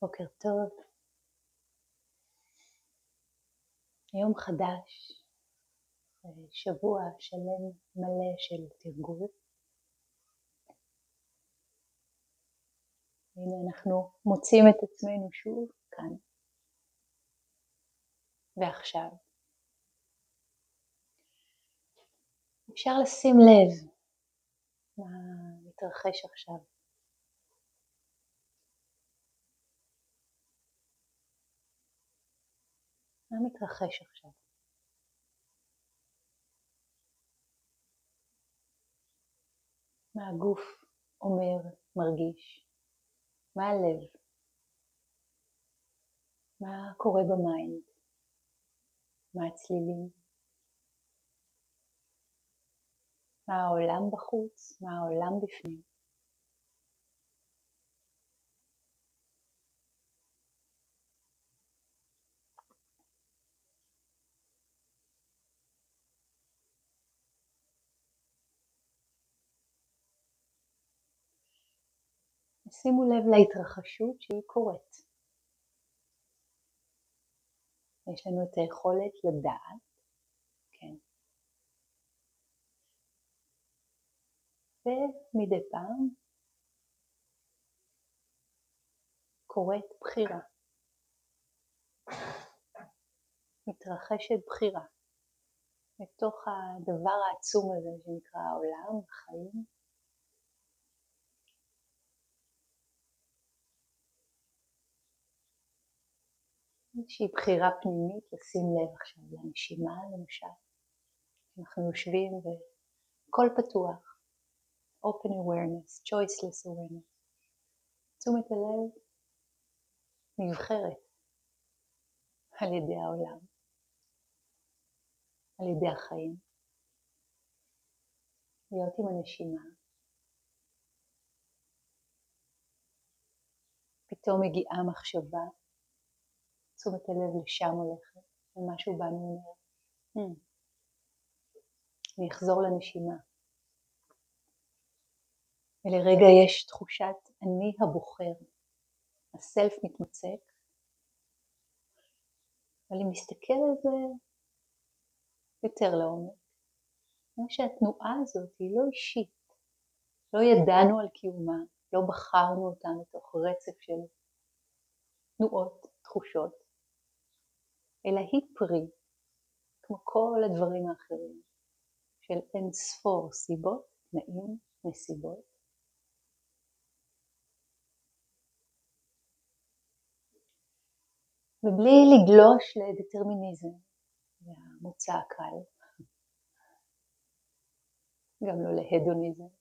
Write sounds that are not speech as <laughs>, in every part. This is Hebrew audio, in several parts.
בוקר טוב. יום חדש, שבוע שלם מלא של תרגול. הנה אנחנו מוצאים את עצמנו שוב כאן ועכשיו. אפשר לשים לב מה מתרחש עכשיו. מה מתרחש עכשיו? מה הגוף אומר, מרגיש? מה הלב? מה קורה במיינד? מה הצלילים? מה העולם בחוץ? מה העולם בפנים? שימו לב להתרחשות שהיא קורית. יש לנו את היכולת לדעת, כן. ומדי פעם קורית בחירה. מתרחשת בחירה מתוך הדבר העצום הזה שנקרא העולם, החיים. איזושהי בחירה פנימית לשים לב עכשיו לנשימה למשל. אנחנו יושבים וכל פתוח, open awareness, choiceless awareness. תשומת הלב נבחרת על ידי העולם, על ידי החיים. להיות עם הנשימה. פתאום מגיעה מחשבה תשומת הלב לשם הולכת, ומשהו בנו אומר, hmm, אני אחזור לנשימה. ולרגע יש תחושת אני הבוחר, הסלף מתמצק, אבל אם נסתכל על זה יותר לעומק, מה שהתנועה הזאת היא לא אישית, לא ידענו על קיומה, לא בחרנו אותה מתוך רצף של תנועות, תחושות, אלא היא פרי, כמו כל הדברים האחרים, של אין ספור סיבות, תנאים, נסיבות. ובלי לגלוש לדטרמיניזם, והמוצא הקל, <laughs> גם לא להדוניזם,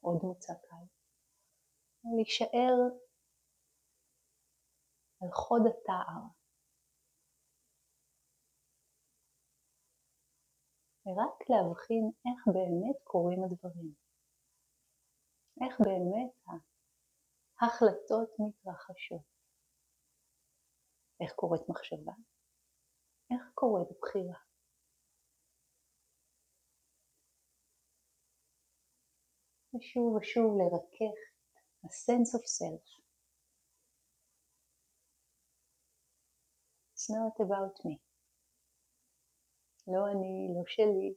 עוד מוצא קל, להישאר על חוד התער. ורק להבחין איך באמת קורים הדברים. איך באמת ההחלטות מתרחשות. איך קורית מחשבה? איך קורית בחירה? ושוב ושוב לרכך ה-sense of self. It's not about me. לא אני, לא שלי,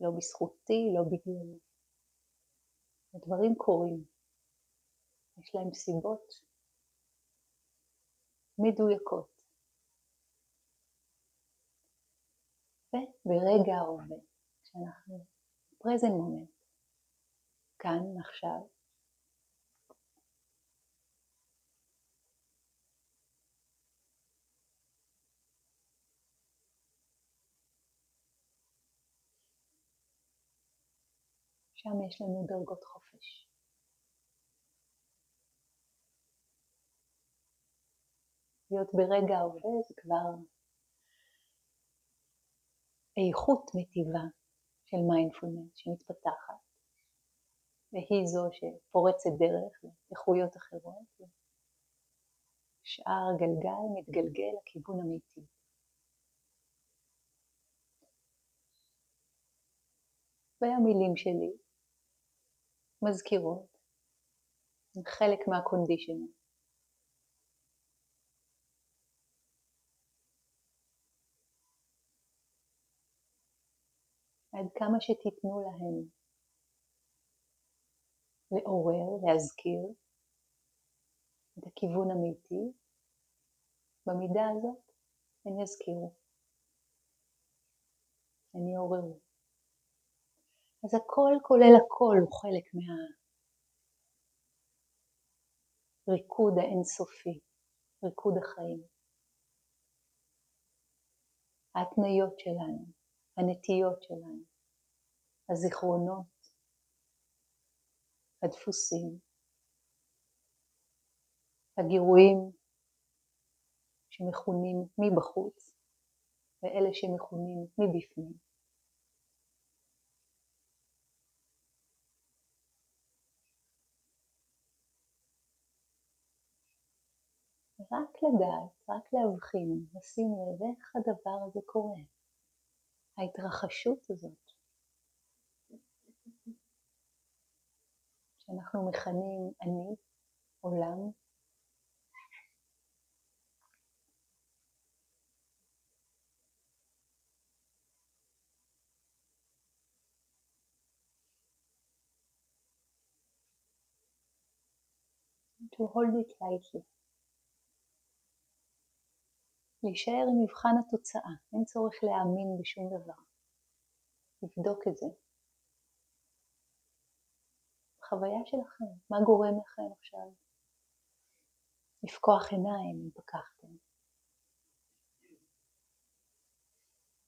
לא בזכותי, לא בגללי. הדברים קורים. יש להם סיבות מדויקות. וברגע ההווה, כשאנחנו present moment, כאן, עכשיו, שם יש לנו דרגות חופש. להיות ברגע ההווה זה כבר איכות מטיבה של מיינדפולנס שמתפתחת, והיא זו שפורצת דרך לאיכויות אחרות. שאר הגלגל מתגלגל לכיוון המיטיב. והמילים שלי מזכירות הם חלק מה conditioning. עד כמה שתתנו להם לעורר, להזכיר את הכיוון האמיתי, במידה הזאת הם יזכירו, הם יעוררו. אז הכל כולל הכל הוא חלק מהריקוד האינסופי, ריקוד החיים. ההתניות שלנו, הנטיות שלנו, הזיכרונות, הדפוסים, הגירויים שמכונים מבחוץ ואלה שמכונים מבפנים. רק לדעת, רק להבחין, לשים לב איך הדבר הזה קורה. ההתרחשות הזאת, שאנחנו מכנים אני, עולם, to hold it lightly. להישאר עם מבחן התוצאה, אין צורך להאמין בשום דבר. לבדוק את זה. חוויה שלכם, מה גורם לכם עכשיו? לפקוח עיניים אם פקחתם.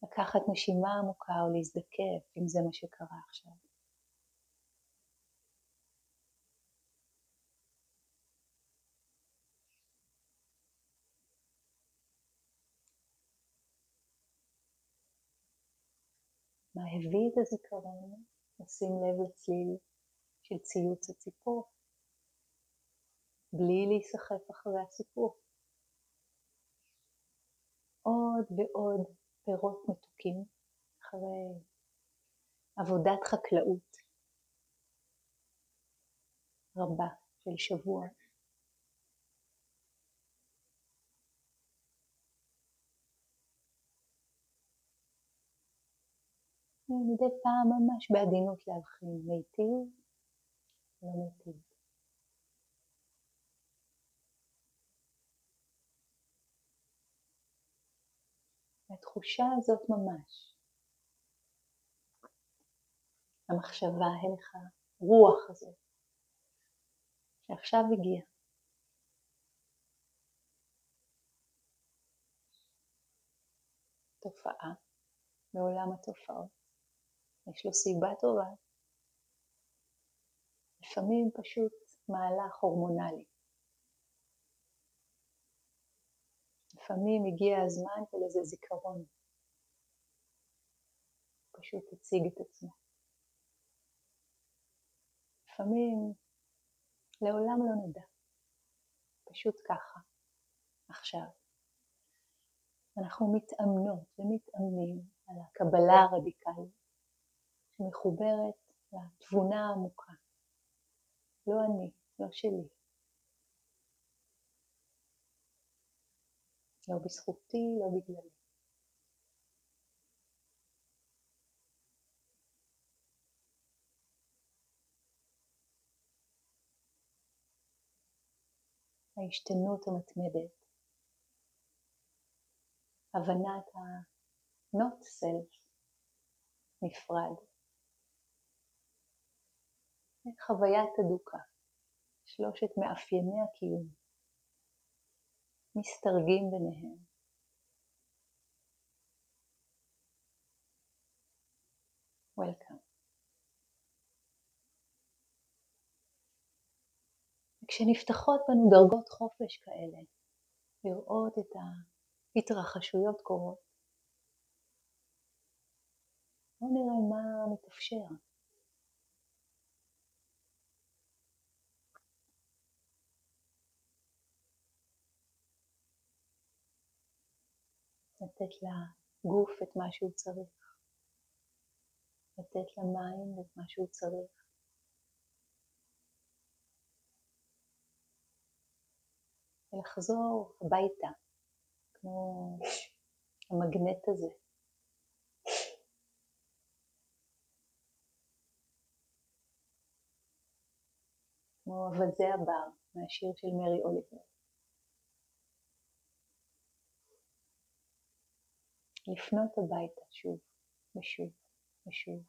לקחת נשימה עמוקה או להזדקף אם זה מה שקרה עכשיו. מה הביא את הזיכרון? לשים לב לצליל של ציוץ הציפור, בלי להיסחף אחרי הסיפור. עוד ועוד פירות מתוקים אחרי עבודת חקלאות רבה של שבוע. מדי פעם ממש בעדינות להבחין מיטיב, לא מיטיב. התחושה הזאת ממש, המחשבה, הלך הרוח הזאת, שעכשיו הגיע. תופעה מעולם התופעות. יש לו סיבה טובה. לפעמים פשוט מהלך הורמונלי. לפעמים הגיע הזמן של איזה זיכרון. פשוט הציג את עצמו. לפעמים לעולם לא נדע. פשוט ככה, עכשיו. אנחנו מתאמנות ומתאמנים על הקבלה הרדיקלית שמחוברת לתבונה העמוקה. לא אני, לא שלי. לא בזכותי, לא בגללי. ההשתנות המתמדת, הבנת ה-not self נפרד, חוויית הדוקה, שלושת מאפייני הקיום, מסתרגים ביניהם. Welcome. וכשנפתחות בנו דרגות חופש כאלה, לראות את ההתרחשויות קורות, בואו נראה מה מתאפשר. לתת לגוף את מה שהוא צריך, לתת למים את מה שהוא צריך. ולחזור הביתה, כמו המגנט הזה. כמו אווזי הבר מהשיר של מרי אוליבר. לפנות הביתה שוב ושוב ושוב.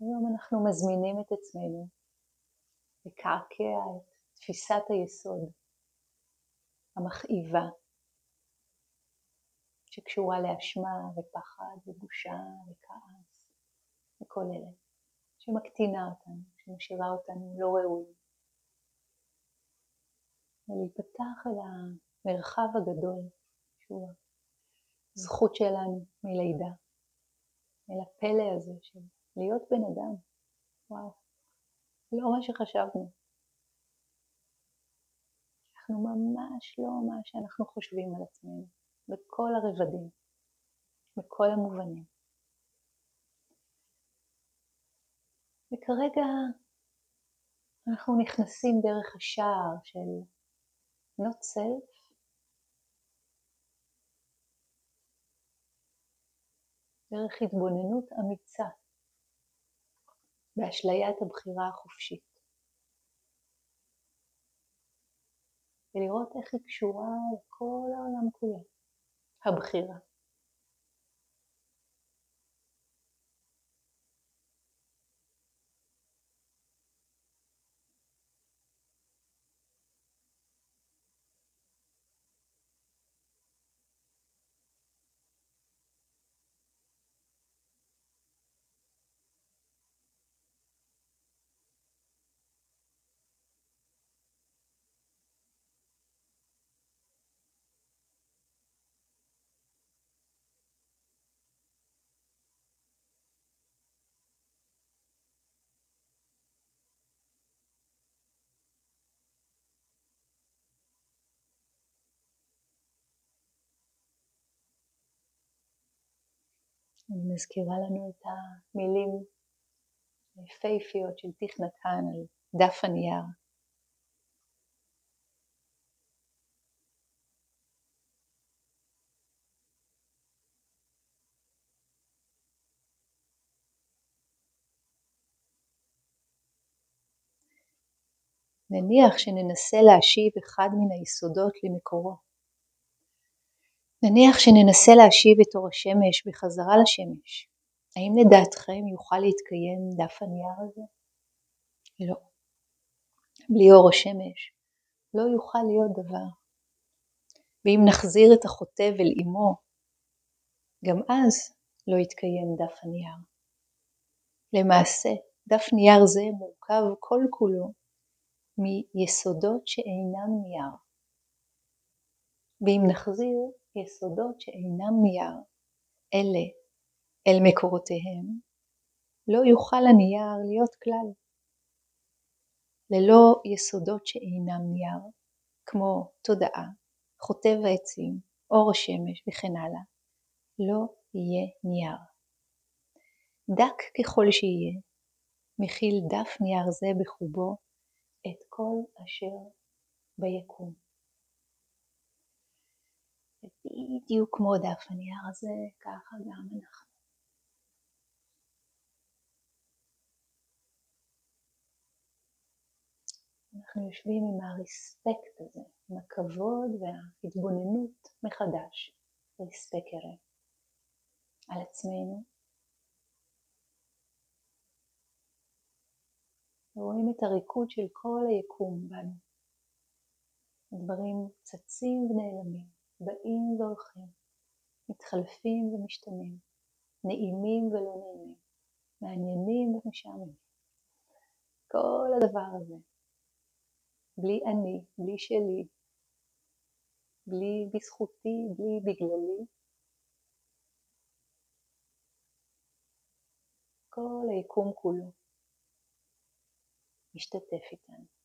היום אנחנו מזמינים את עצמנו לקעקע את תפיסת היסוד המכאיבה שקשורה לאשמה ופחד ובושה וכעס וכל אלה, שמקטינה אותנו, שמשאירה אותנו לא ראויים. ולהיפתח אל המרחב הגדול שהוא הזכות שלנו מלידה, אל הפלא הזה של להיות בן אדם. וואו, לא מה שחשבנו. אנחנו ממש לא מה שאנחנו חושבים על עצמנו, בכל הרבדים, בכל המובנים. וכרגע אנחנו נכנסים דרך השער של not self, דרך התבוננות אמיצה באשליית הבחירה החופשית. ולראות איך היא קשורה לכל העולם כולו, הבחירה. אני מזכירה לנו את המילים היפהפיות של תיך נתן על דף הנייר. נניח שננסה להשיב אחד מן היסודות למקורו. נניח שננסה להשיב את אור השמש בחזרה לשמש, האם לדעתכם יוכל להתקיים דף הנייר הזה? לא. בלי אור השמש לא יוכל להיות דבר. ואם נחזיר את החוטא אל אמו, גם אז לא יתקיים דף הנייר. למעשה, דף נייר זה מורכב כל כולו מיסודות שאינם נייר. ואם נחזיר יסודות שאינם נייר, אלה אל מקורותיהם, לא יוכל הנייר להיות כלל. ללא יסודות שאינם נייר, כמו תודעה, חוטב העצים, אור השמש וכן הלאה, לא יהיה נייר. דק ככל שיהיה, מכיל דף נייר זה בחובו את כל אשר ביקום. בדיוק כמו דף הנייר הזה, ככה גם אנחנו. אנחנו יושבים עם הרספקט הזה, עם הכבוד וההתבוננות מחדש, רספקרם, על עצמנו. ורואים את הריקוד של כל היקום בנו. הדברים צצים ונעלמים. באים והולכים, מתחלפים ומשתנים, נעימים ולא נעימים, מעניינים ומשעממים. כל הדבר הזה, בלי אני, בלי שלי, בלי בזכותי, בלי בגללי, כל היקום כולו משתתף איתנו.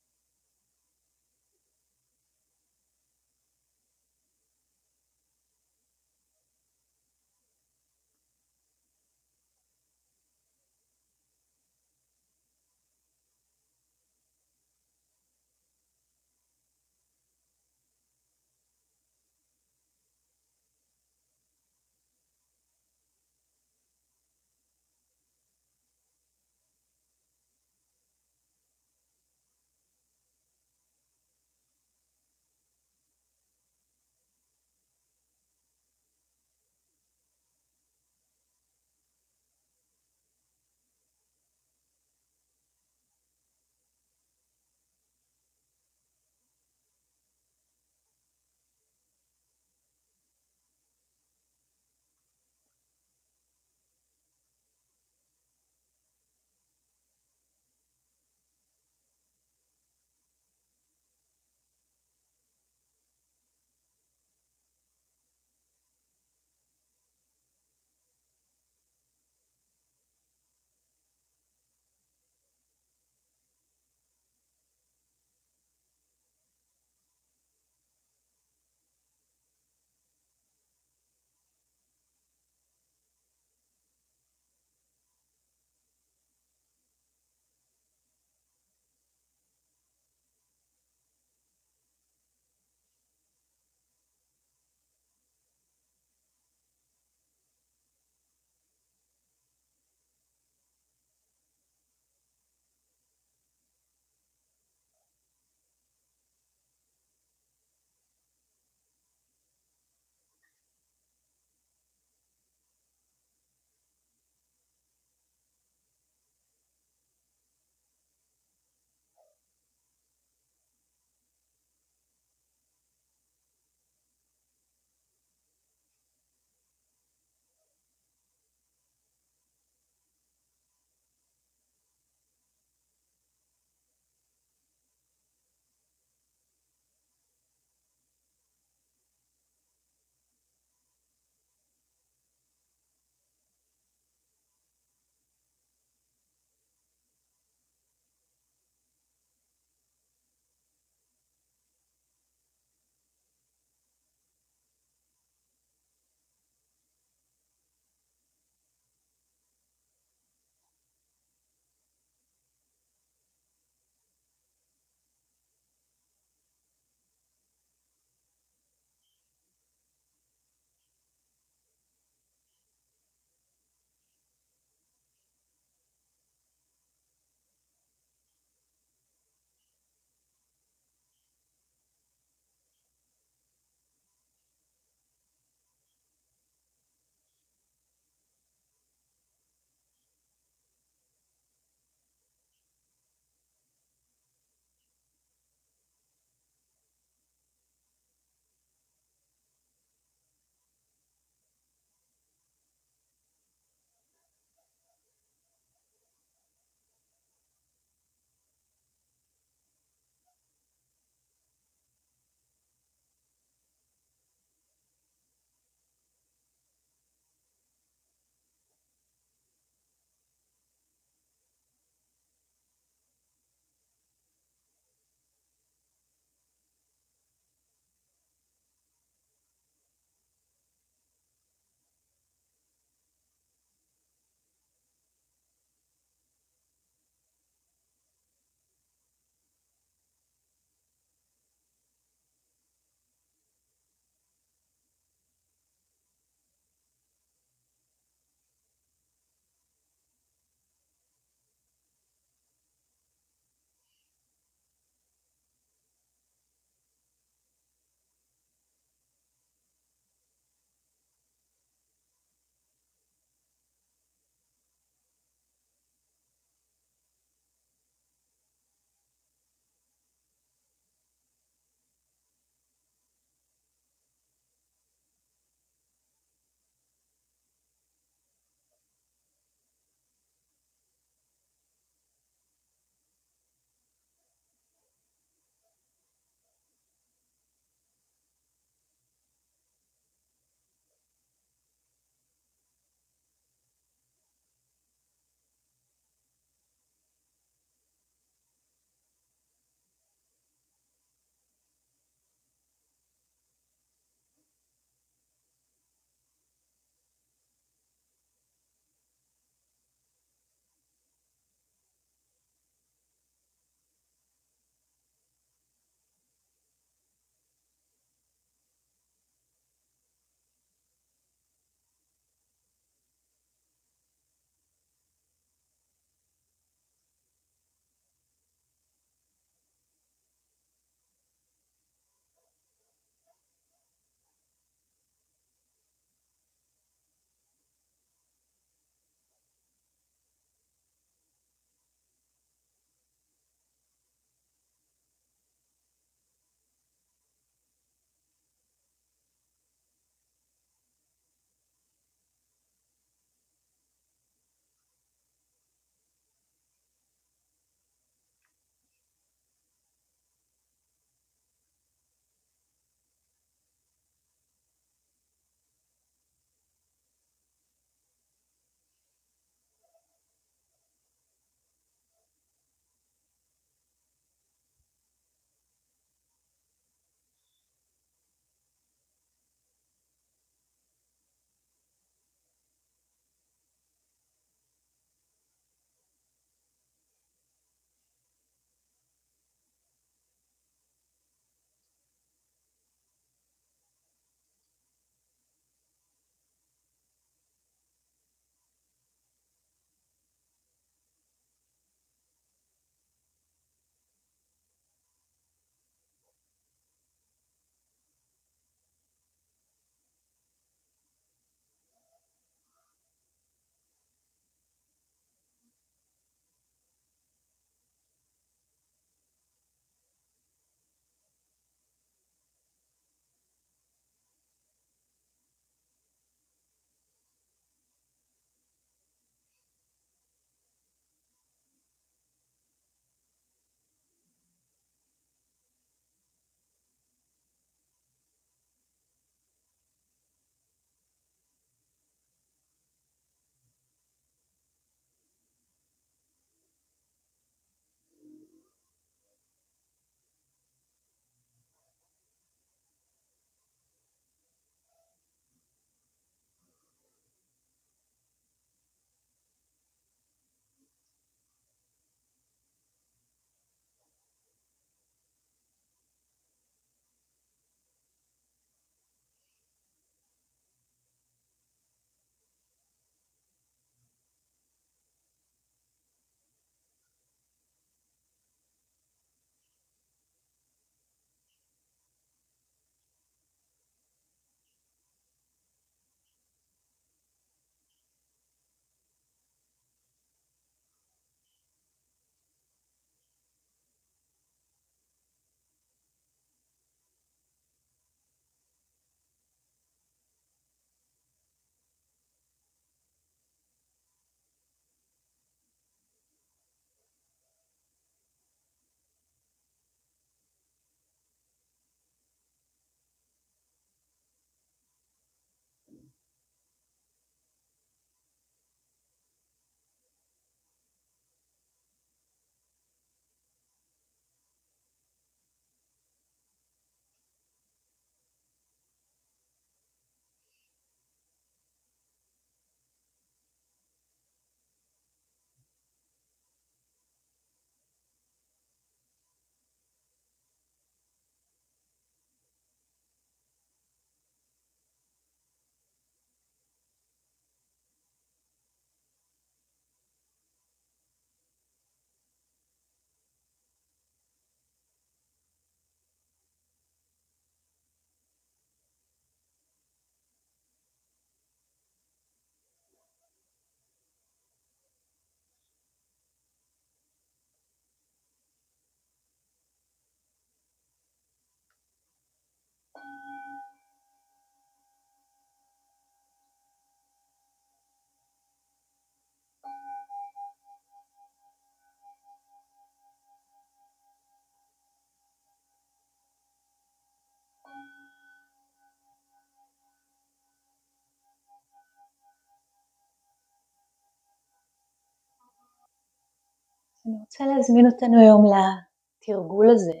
אני רוצה להזמין אותנו היום לתרגול הזה,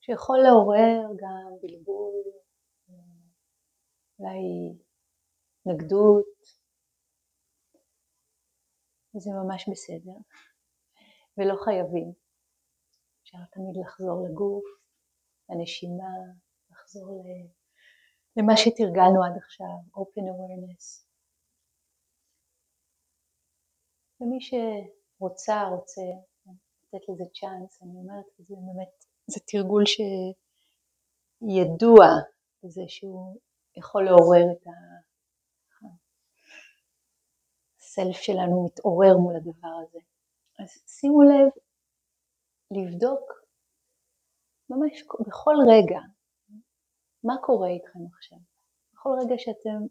שיכול לעורר גם בלבול, אולי נגדות, וזה ממש בסדר, ולא חייבים. אפשר תמיד לחזור לגוף, לנשימה, לחזור למה שתרגלנו עד עכשיו, open awareness. ומי שרוצה, רוצה לתת לזה צ'אנס, אני אומרת, זה באמת, זה תרגול שידוע בזה שהוא יכול לעורר את הסלף שלנו מתעורר מול הדבר הזה. אז שימו לב לבדוק ממש בכל רגע מה קורה איתכם עכשיו. בכל רגע שאתם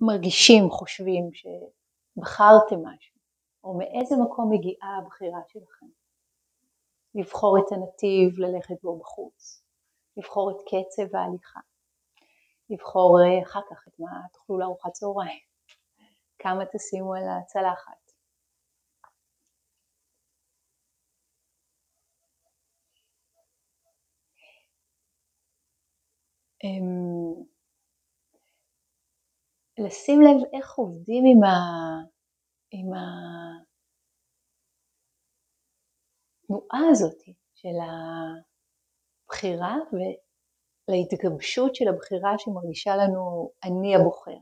מרגישים, חושבים שבחרתם משהו, או מאיזה מקום מגיעה הבחירה שלכם. לבחור את הנתיב ללכת בו בחוץ, לבחור את קצב ההליכה, לבחור אה, אחר כך את מה תאכלו לארוחת צהריים, כמה תשימו על הצלחת. אמ, לשים לב איך עובדים עם, ה, עם התנועה הזאת של הבחירה ולהתגבשות של הבחירה שמרגישה לנו אני הבוחר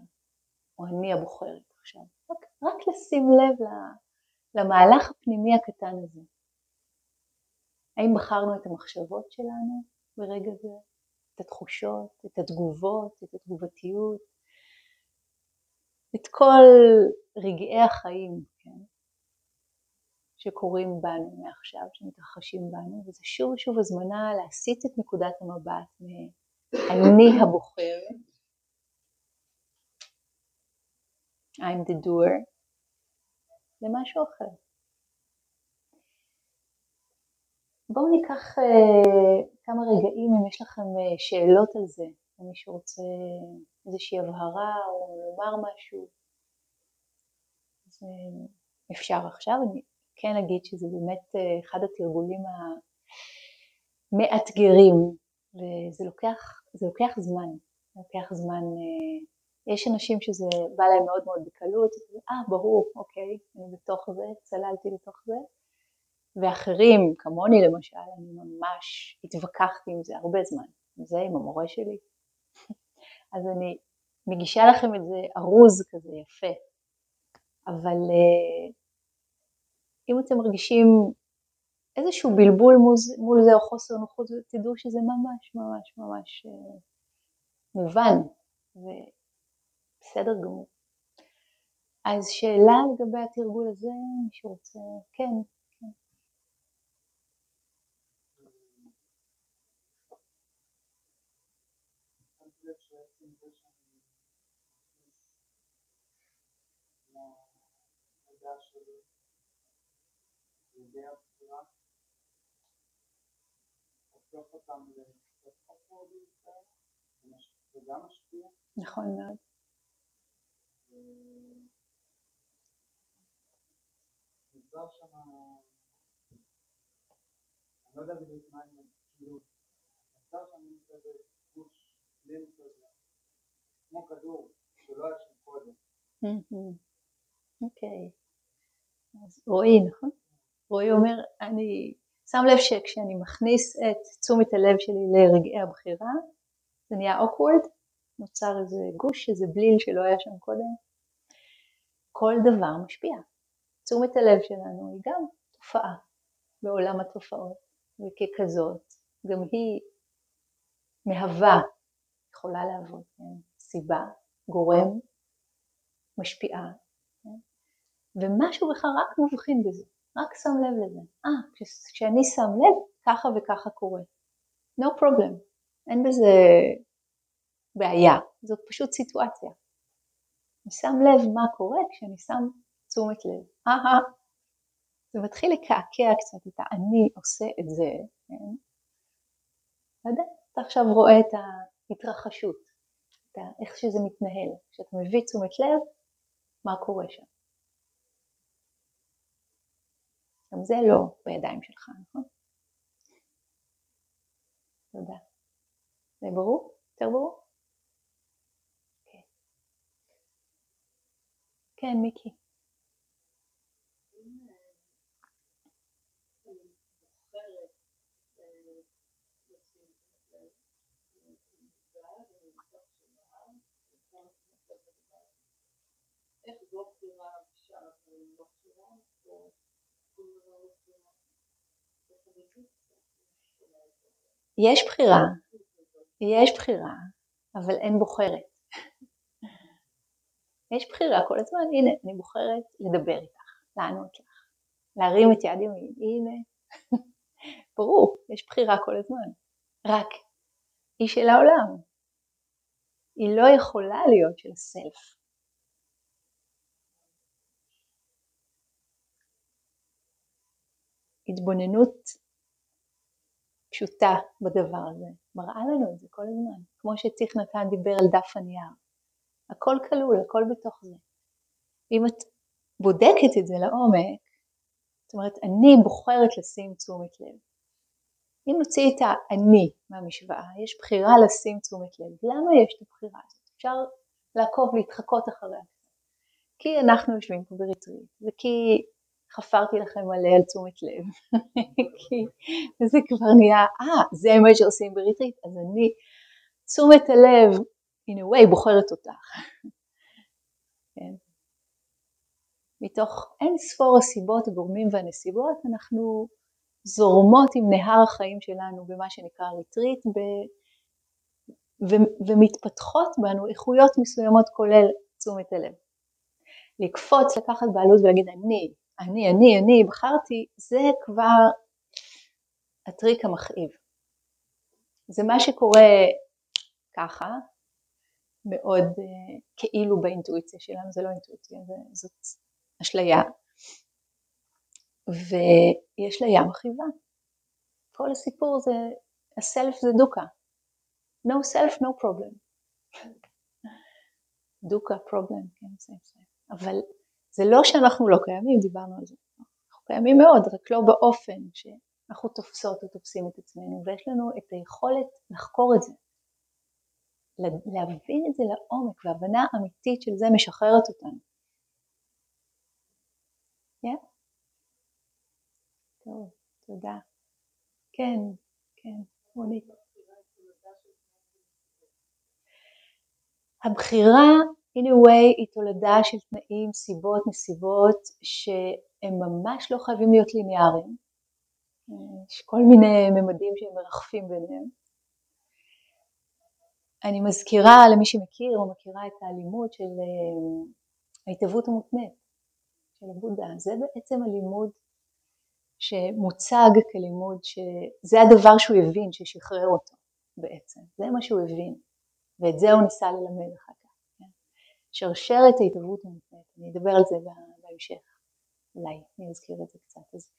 או אני הבוחרת עכשיו. רק, רק לשים לב למהלך הפנימי הקטן הזה. האם בחרנו את המחשבות שלנו ברגע זה? את התחושות, את התגובות, את התגובתיות, את כל רגעי החיים כן, שקורים בנו מעכשיו, שמתרחשים בנו, וזה שוב ושוב הזמנה להסיט את נקודת המבט מ"אני הבוחר", I'm the doer, למשהו אחר. בואו ניקח uh, כמה רגעים אם יש לכם uh, שאלות על זה, אם מישהו רוצה איזושהי הבהרה או לומר משהו, אז אפשר עכשיו. אני כן אגיד שזה באמת uh, אחד התרגולים המאתגרים, וזה לוקח, לוקח זמן, לוקח זמן, uh, יש אנשים שזה בא להם מאוד מאוד בקלות, אה ברור, אוקיי, אני בתוך זה, צללתי לתוך זה, ואחרים, כמוני למשל, אני ממש התווכחתי עם זה הרבה זמן, זה, עם המורה שלי. אז אני מגישה לכם את זה ארוז כזה יפה, אבל uh, אם אתם מרגישים איזשהו בלבול מול זה או חוסר נוחות, תדעו שזה ממש ממש ממש uh, מובן ובסדר גמור. אז שאלה לגבי התרגול הזה, מישהו רוצה, כן. לידי הבחירה, הופך אותם לקצת פחות ביותר, וגם משפיע. נכון מאוד. נוצר שם, אני לא יודע בדיוק מה עם הכאילו, נוצר שם מין פנים כזה, כמו כדור, שלא היה שם קודם. אוקיי. אז רועי, נכון? רועי אומר, אני שם לב שכשאני מכניס את תשומת הלב שלי לרגעי הבחירה, זה נהיה awkward, נוצר איזה גוש, איזה בליל שלא היה שם קודם. כל דבר משפיע. תשומת הלב שלנו היא גם תופעה בעולם התופעות, וככזאת גם היא מהווה, יכולה להוות, כן? סיבה, גורם, משפיעה, כן? ומשהו בכלל רק מבחין בזה. רק שם לב לזה. אה, כשאני שם לב, ככה וככה קורה. No problem. אין בזה בעיה, זאת פשוט סיטואציה. אני שם לב מה קורה כשאני שם תשומת לב. אהה, זה מתחיל לקעקע קצת את ה"אני עושה את זה", כן? יודע, אתה עכשיו רואה את ההתרחשות, את איך שזה מתנהל. כשאתה מביא תשומת לב, מה קורה שם. גם זה לא בידיים שלך, נכון? תודה. זה ברור? יותר ברור? כן, כן מיקי. יש בחירה, יש בחירה, אבל אין בוחרת. יש בחירה כל הזמן, הנה, אני בוחרת לדבר איתך, לענות לך, להרים את יד ימין, הנה. <laughs> ברור, יש בחירה כל הזמן, רק היא של העולם. היא לא יכולה להיות של סלף. התבוננות פשוטה בדבר הזה, מראה לנו את זה כל הזמן, כמו שציך נתן דיבר על דף הנייר. הכל כלול, הכל בתוך זה. אם את בודקת את זה לעומק, זאת אומרת, אני בוחרת לשים תשומת לב. אם נוציא את האני מהמשוואה, יש בחירה לשים תשומת לב. למה יש את הבחירה הזאת? אפשר לעקוב, להתחקות אחריה. כי אנחנו יושבים פה ב retreat, וכי חפרתי לכם מלא על תשומת לב, <laughs> כי זה כבר נהיה, אה, זה מה שעושים ב retreat, אז אני, תשומת הלב, in a way, בוחרת אותך. <laughs> כן. מתוך אין ספור הסיבות, הגורמים והנסיבות, אנחנו זורמות עם נהר החיים שלנו במה שנקרא retreat, ב... ו- ומתפתחות בנו איכויות מסוימות כולל תשומת הלב. לקפוץ, לקחת בעלות ולהגיד אני, אני, אני, אני, בחרתי, זה כבר הטריק המכאיב. זה מה שקורה ככה, מאוד uh, כאילו באינטואיציה שלנו, זה לא אינטואיציה, זה, זאת אשליה. ויש לה ים מכאיבה. כל הסיפור זה, הסלף זה דוקה. No self, no problem. <laughs> דוקה, problem, כן, זה, זה. אבל זה לא שאנחנו לא קיימים, דיברנו על זה. אנחנו קיימים מאוד, רק לא באופן שאנחנו תופסות או תופסים את עצמנו, ויש לנו את היכולת לחקור את זה. להבין את זה לעומק, והבנה אמיתית של זה משחררת אותנו. Yeah? טוב, תודה. כן, כן, רונית. הבחירה in a way היא תולדה של תנאים, סיבות, נסיבות שהם ממש לא חייבים להיות ליניאריים. יש כל מיני ממדים שהם מרחפים ביניהם. אני מזכירה למי שמכיר או מכירה את הלימוד של אה, ההתהוות המותנית של הבודה. זה בעצם הלימוד שמוצג כלימוד שזה הדבר שהוא הבין ששחרר אותו בעצם, זה מה שהוא הבין ואת זה הוא ניסה ללמד אחר? שרשרת ההתהוות המותנית, אני אדבר על זה בהמשך, אולי אני אזכיר את זה קצת. אז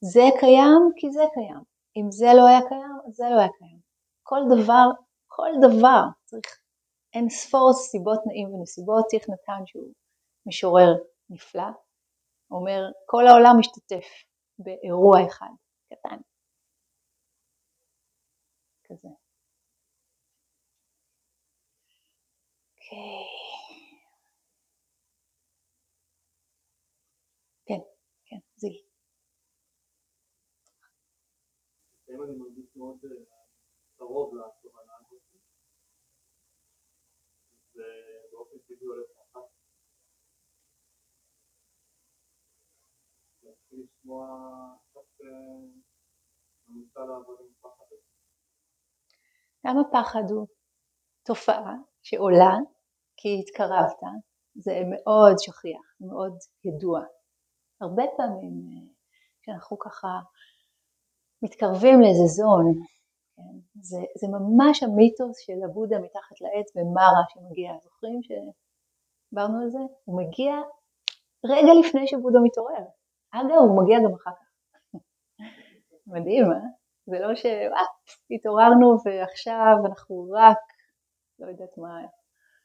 זה קיים כי זה קיים, אם זה לא היה קיים אז זה לא היה קיים. כל דבר, כל דבר צריך אין ספור סיבות נעים ונסיבות, צריך נתן שהוא משורר נפלא, אומר כל העולם משתתף באירוע אחד קטן. כזה. אוקיי. כן, כן, זיל. אם אני מרגיש מאוד אה, קרוב לתובנה הזאת, ובאופן טבעי הולך אחת. לשמוע גם הפחד הוא תופעה שעולה כי התקרבת, זה מאוד שכיח, מאוד ידוע. הרבה פעמים אה, כשאנחנו ככה מתקרבים לאיזה זון, כן, זה, זה ממש המיתוס של הבודה מתחת לעץ במרה שמגיע, זוכרים שדיברנו על זה? הוא מגיע רגע לפני שבודה מתעורר. אגב, הוא מגיע גם אחר כך. <laughs> מדהים, אה? זה לא ש... התעוררנו ועכשיו אנחנו רק, לא יודעת מה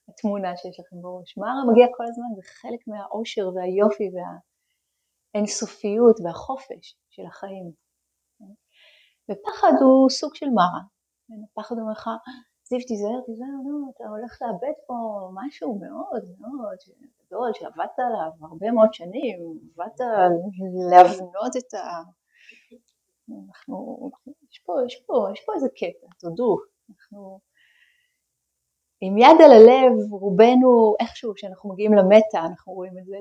התמונה שיש לכם בראש. מרה מגיע כל הזמן, זה חלק מהאושר והיופי האינסופיות והחופש של החיים. ופחד הוא סוג של מרה. הפחד אומר לך, זיו תיזהר, תיזהר, נו, אתה הולך לאבד פה משהו מאוד מאוד גדול שעבדת עליו הרבה מאוד שנים, עבדת להבנות את ה... אנחנו, יש פה, יש פה, יש פה איזה קטע, תודו, אנחנו עם יד על הלב, רובנו איכשהו כשאנחנו מגיעים למטה, אנחנו רואים את זה,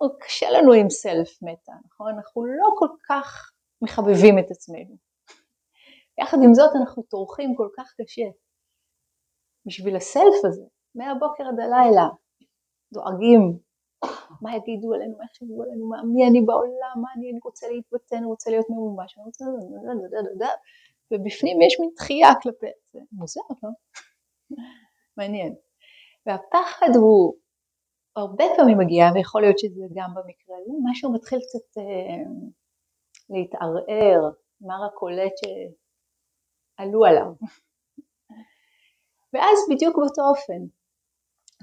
לא, קשה לנו עם סלף מטה, נכון? אנחנו לא כל כך מחבבים את עצמנו. יחד עם זאת אנחנו טורחים כל כך קשה בשביל הסלף הזה, מהבוקר עד הלילה, דואגים מה יגידו עלינו, מה יחשבו עלינו, מה, מי אני בעולם, מה אני, אני רוצה להתבטא, אני רוצה להיות ממומש, אני רוצה... ובפנים יש מין דחייה כלפי זה. מוזר, לא? מעניין. והפחד הוא הרבה פעמים מגיע, ויכול להיות שזה גם במקרה הזה, משהו מתחיל קצת אה, להתערער, מר הקולט שעלו עליו. ואז בדיוק באותו אופן,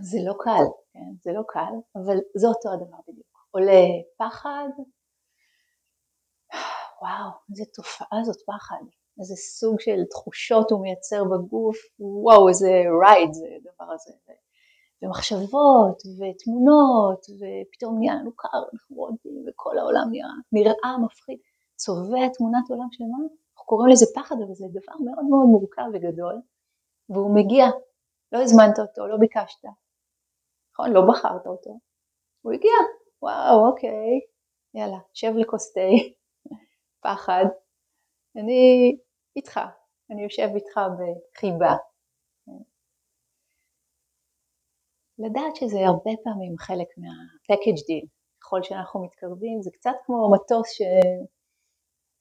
זה לא קל, כן? זה לא קל, אבל זה אותו הדבר בדיוק. עולה פחד, וואו, איזה תופעה זאת פחד, איזה סוג של תחושות הוא מייצר בגוף, וואו, איזה רייד זה הדבר הזה. ומחשבות ותמונות, ופתאום נהיה לנו קר, אנחנו רודים, וכל העולם נראה, נראה מפחיד, צובע תמונת עולם שלמה, אנחנו קוראים לזה פחד, אבל זה דבר מאוד מאוד מורכב וגדול, והוא מגיע, לא הזמנת אותו, לא ביקשת, נכון? לא בחרת אותו, הוא הגיע, וואו, אוקיי, יאללה, שב לכוס תה, <laughs> פחד, אני איתך, אני יושב איתך בחיבה. לדעת שזה הרבה פעמים חלק מה-package deal, ככל שאנחנו מתקרבים, זה קצת כמו מטוס ש...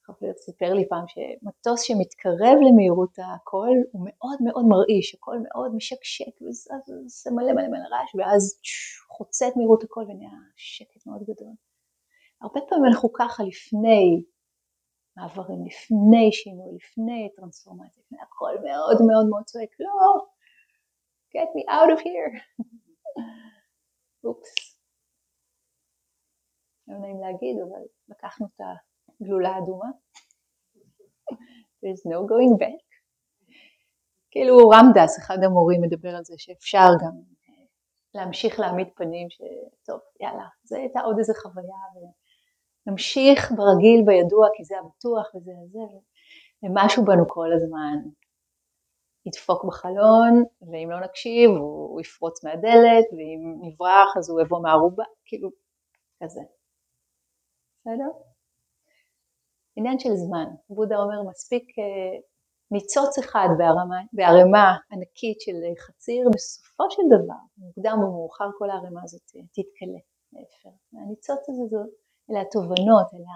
חבר סיפר לי פעם שמטוס שמתקרב למהירות הקול הוא מאוד מאוד מרעיש, הקול מאוד משקשק וזה מלא מלא מלא רעש ואז חוצה את מהירות הקול ונהיה שקט מאוד גדול. הרבה פעמים אנחנו ככה לפני מעברים, לפני שינוי, לפני טרנספורמציה, לפני הכל מאוד מאוד מאוד צועק, לא, get me out of here. <laughs> אופס. לא נעים להגיד, אבל לקחנו את הגלולה האדומה. There's no going back. כאילו רמדס, אחד המורים, מדבר על זה שאפשר גם אה, להמשיך להעמיד פנים שטוב, יאללה, זה הייתה עוד איזה חוויה ונמשיך ברגיל, בידוע, כי זה הבטוח וזה זה, ומשהו בנו כל הזמן ידפוק בחלון, ואם לא נקשיב הוא יפרוץ מהדלת, ואם נברח אז הוא יבוא מהערובה, כאילו, כזה. בסדר? עניין של זמן. בודה אומר מספיק אה, ניצוץ אחד בערימה ענקית של חציר, בסופו של דבר, מוקדם או מאוחר כל הערימה הזאת אה, תתכלה. הניצוץ הזה, זו, אלה התובנות, אלה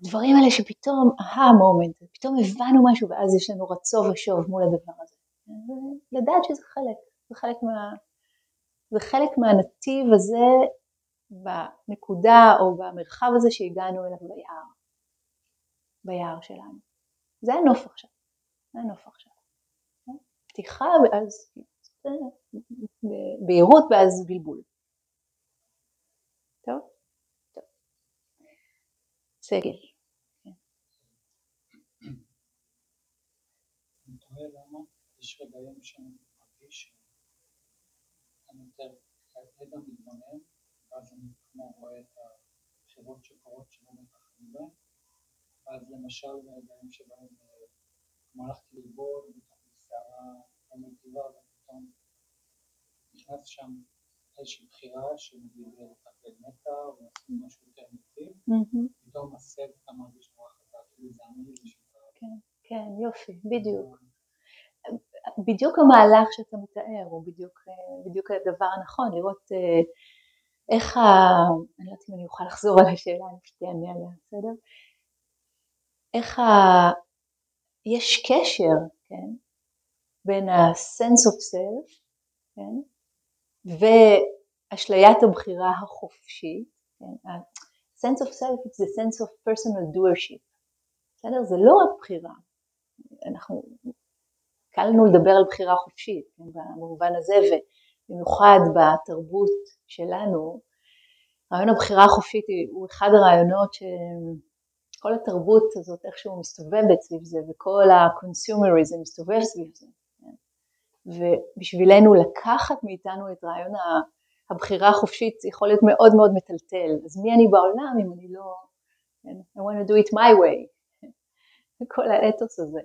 הדברים האלה שפתאום, אהה מומנט, פתאום הבנו משהו ואז יש לנו רצו ושוב מול הדבר הזה. לדעת שזה חלק, זה חלק, מה, זה חלק מהנתיב הזה בנקודה או במרחב הזה שהגענו אליו ביער. ביער שלנו. זה הנוף עכשיו, זה הנוף עכשיו. פתיחה ואז בהירות ואז בלבול. טוב? טוב. סגל. אני תוהה למה יש רגעים שאני מרגיש שאני יותר כרגע מתבונן, ואז אני כמו רואה את הבחירות שקורות שלא בהן, אז למשל בימים שבהם כמו הלכתי ללבוד בתוך סערה לא מטיבה ופתאום נכנס שם איזושהי בחירה שנגיד לתרגל מטה או לעשות משהו יותר מטיב, פתאום הסב אתה מרגיש נורא חזק, כאילו זה עמיד כן, כן, יופי, בדיוק. בדיוק המהלך שאתה מתאר הוא בדיוק, בדיוק הדבר הנכון, לראות איך ה... אני לא יודעת אם אני אוכל לחזור על השאלה, אני פשוט אענה עליה, בסדר? איך ה... יש קשר, כן, בין ה-sense of self, כן, ואשליית הבחירה החופשית, כן, ה-sense of self it's the sense of personal doership, בסדר? זה לא רק בחירה, אנחנו, קל לנו לדבר על בחירה חופשית, כן, במובן הזה, ובמיוחד בתרבות שלנו, רעיון הבחירה החופשית הוא אחד הרעיונות שכל התרבות הזאת איכשהו מסתובבת סביב זה וכל הקונסיומריזם מסתובב סביב זה. כן? ובשבילנו לקחת מאיתנו את רעיון הבחירה החופשית יכול להיות מאוד מאוד מטלטל. אז מי אני בעולם אם אני לא... כן? I want to do it my way. <laughs> כל האתוס הזה.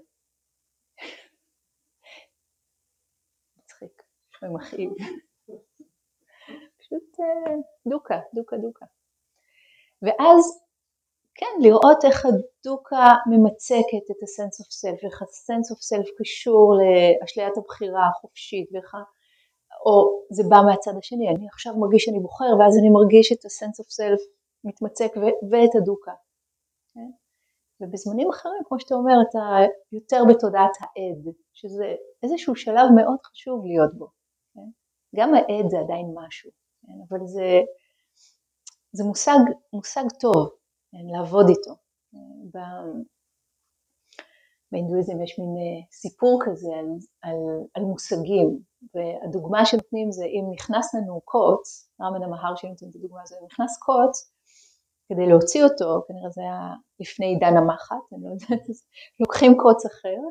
<laughs> מצחיק, ומכאיב. <laughs> פשוט אה, דוקה, דוקה, דוקה. ואז, כן, לראות איך הדוקה ממצקת את ה-sense of self, איך ה-sense of self קשור לאשליית הבחירה החופשית, ואיך או זה בא מהצד השני, אני עכשיו מרגיש שאני בוחר ואז אני מרגיש את ה-sense of self מתמצק ואת הדוקה. כן? ובזמנים אחרים, כמו שאתה אומר, אתה יותר בתודעת העד, שזה איזשהו שלב מאוד חשוב להיות בו. כן? גם העד זה עדיין משהו, כן? אבל זה, זה מושג, מושג טוב? לעבוד איתו. בהינדואיזם יש מין אה, סיפור כזה על, על, על מושגים, והדוגמה שנותנים זה אם נכנס לנו קוץ, רמנה מהר שנותן את הדוגמה הזו, אם נכנס קוץ, כדי להוציא אותו, כנראה זה היה לפני עידן המחט, אני לא יודעת, לוקחים קוץ אחר,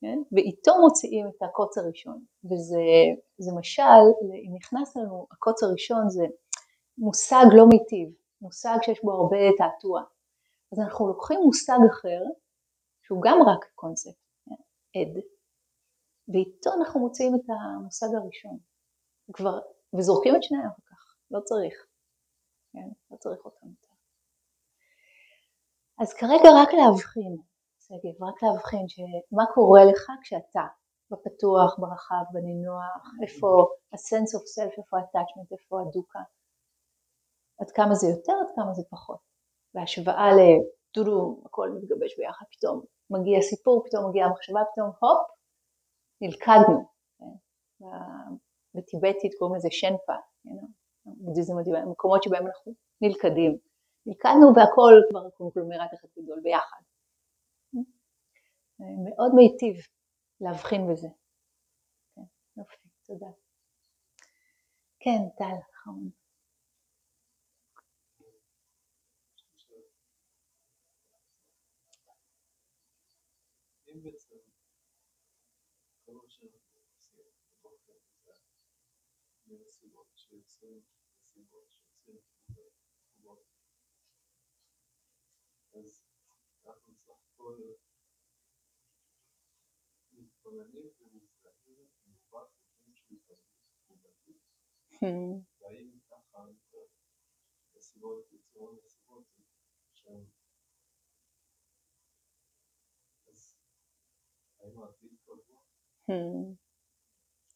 כן? ואיתו מוציאים את הקוץ הראשון, וזה משל, אם נכנס לנו הקוץ הראשון זה מושג לא מיטיב, מושג שיש בו הרבה תעתוע, אז אנחנו לוקחים מושג אחר, שהוא גם רק קונספט? עד, ואיתו אנחנו מוציאים את המושג הראשון, כבר, וזורקים את שניהם אחר כך, לא צריך, כן? לא צריך אותם. אז כרגע רק להבחין, שגב, רק להבחין שמה קורה לך כשאתה בפתוח, ברחב, בנינוח, איפה ה-sense of self, איפה ה-attachment, איפה הדוקה, עד כמה זה יותר, עד כמה זה פחות. בהשוואה לדודו, הכל מתגבש ביחד, פתאום מגיע סיפור, פתאום מגיעה מחשבה, פתאום הופ, נלכדנו. בטיבטית קוראים לזה שנפה, מקומות שבהם אנחנו נלכדים. נלכדנו והכל כבר קונגלומרט אחד גדול ביחד. מאוד מיטיב להבחין בזה. כן, יופי, תודה. כן, טל, אחרון.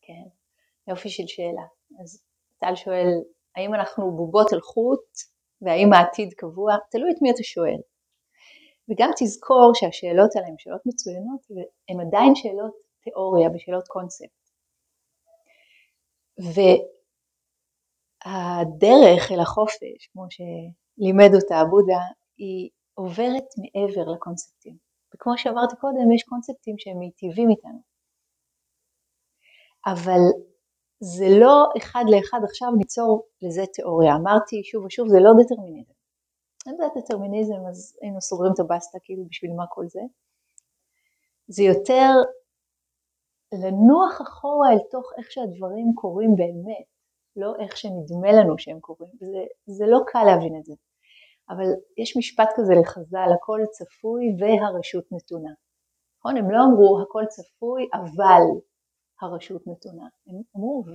כן, יופי של שאלה. אז טל שואל, האם אנחנו בובות על חוט והאם העתיד קבוע? תלוי את מי אתה שואל. וגם תזכור שהשאלות האלה הן שאלות מצוינות והן עדיין שאלות תיאוריה ושאלות קונספט. והדרך אל החופש, כמו שלימד אותה בודה, היא עוברת מעבר לקונספטים. וכמו שאמרתי קודם, יש קונספטים שהם מיטיבים איתנו. אבל זה לא אחד לאחד עכשיו ניצור לזה תיאוריה. אמרתי שוב ושוב, זה לא דטרמיניזם. אין בעיית דטרמיניזם אז היינו סוגרים את הבסטה כאילו בשביל מה כל זה. זה יותר לנוח אחורה אל תוך איך שהדברים קורים באמת, לא איך שנדמה לנו שהם קורים. זה, זה לא קל להבין את זה. אבל יש משפט כזה לחז"ל, הכל צפוי והרשות נתונה. נכון? הם לא אמרו הכל צפוי אבל הרשות נתונה, הם אמרו ו.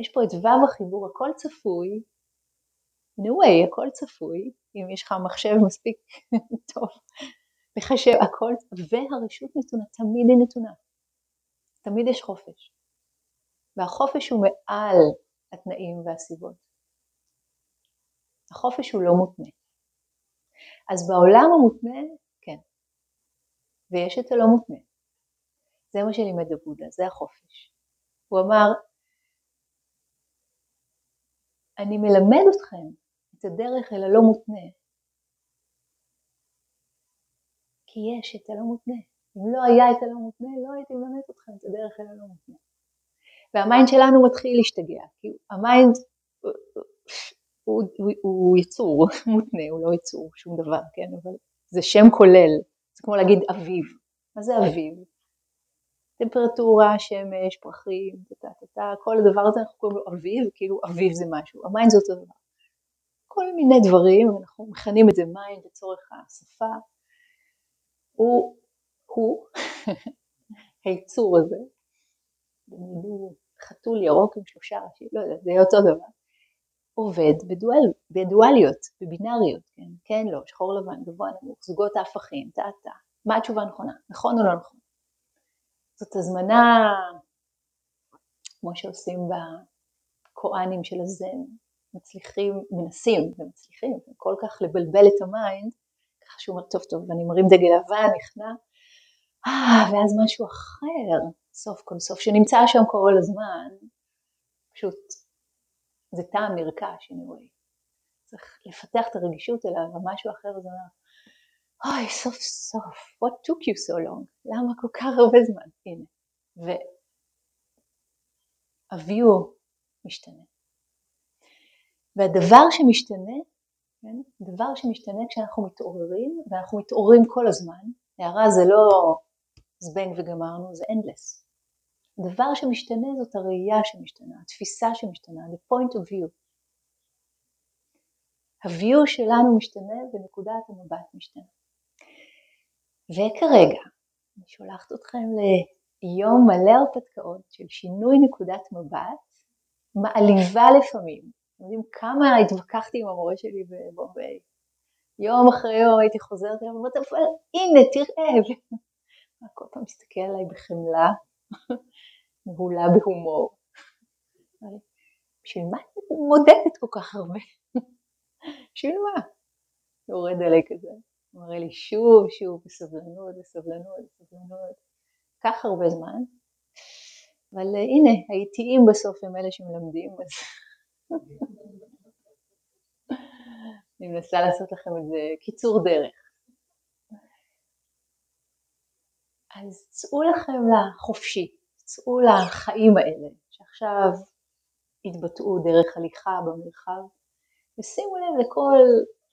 יש פה את ו' החיבור, הכל צפוי in a way, הכל צפוי, אם יש לך מחשב מספיק <laughs> טוב לחשב הכל, והרשות נתונה, תמיד היא נתונה, תמיד יש חופש, והחופש הוא מעל התנאים והסיבות. החופש הוא לא מותנה. אז בעולם המותנה, כן, ויש את הלא מותנה. זה מה שלימד הבודה, זה החופש. הוא אמר, אני מלמד אתכם את הדרך אל הלא מותנה. כי יש את הלא מותנה. אם לא היה את הלא מותנה, לא הייתי מלמד אתכם את הדרך אל הלא מותנה. וה mind שלנו מתחיל להשתגע, כי ה mind, הוא, הוא, הוא יצור <laughs> מותנה, הוא לא יצור שום דבר, כן, אבל זה שם כולל, זה כמו להגיד אביב, מה זה אביב? טמפרטורה, שמש, פרחים, טה טה טה, כל הדבר הזה אנחנו קוראים לו אביב, כאילו אביב זה משהו, המיינד זה אותו דבר. כל מיני דברים, אנחנו מכנים את זה מים לצורך השפה. הוא, הוא, <laughs> היצור הזה, חתול ירוק עם שלושה ראשים, לא יודעת, זה אותו דבר, עובד בדואל, בדואליות, בבינאריות, כן, כן, לא, שחור לבן, גבוה נמוך, זוגות ההפכים, טה טה, מה התשובה הנכונה, נכון או לא נכון? זאת הזמנה, כמו שעושים בקואנים של הזן, מצליחים, מנסים ומצליחים כל כך לבלבל את ה mind, ככה שהוא אומר, טוב טוב, אני מרים דגל לבן, נכנע, אה, ואז משהו אחר, סוף כל סוף, שנמצא שם כל הזמן, פשוט זה טעם נרכש, anyway. צריך לפתח את הרגישות אליו, ומשהו אחר זה אומר, אוי, סוף סוף, what took you so long? למה כל כך הרבה זמן? הנה. והוויו משתנה. והדבר שמשתנה, כן, דבר שמשתנה כשאנחנו מתעוררים, ואנחנו מתעוררים כל הזמן, הערה זה לא זבנג וגמרנו, זה endless. דבר שמשתנה זאת הראייה שמשתנה, התפיסה שמשתנה, the point of view. ה-view שלנו משתנה ונקודת המבט משתנה. וכרגע אני שולחת אתכם ליום מלא הרפתקאות של שינוי נקודת מבט, מעליבה לפעמים. אתם יודעים כמה התווכחתי עם המורה שלי בבומביי. יום אחרי יום הייתי חוזרת אליו ואומרת, אבל הנה, תראה. כל פעם מסתכל עליי בחמלה, מהולה בהומור. בשביל מה את מודדת כל כך הרבה? בשביל מה? יורד עליי כזה. מראה לי שוב, שוב, בסבלנות, בסבלנות, בסבלנות. כך הרבה זמן. אבל uh, הנה, האיטיים בסוף הם אלה שמלמדים, אז אני מנסה לעשות לכם את זה קיצור דרך. אז צאו לכם לחופשי, צאו לחיים האלה, שעכשיו יתבטאו דרך הליכה במרחב, ושימו לב לכל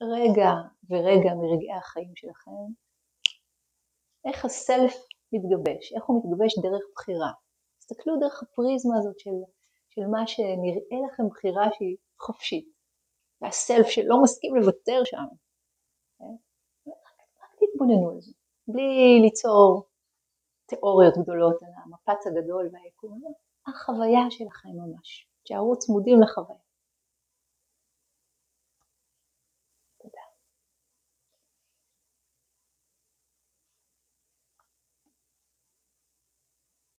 רגע ורגע מרגעי החיים שלכם, איך הסלף מתגבש, איך הוא מתגבש דרך בחירה. תסתכלו דרך הפריזמה הזאת של, של מה שנראה לכם בחירה שהיא חופשית, והסלף שלא מסכים לוותר שם. כן? רק תתבוננו על זה, בלי ליצור תיאוריות גדולות על המפץ הגדול והיקום, החוויה שלכם ממש, תשארו צמודים לחוויה.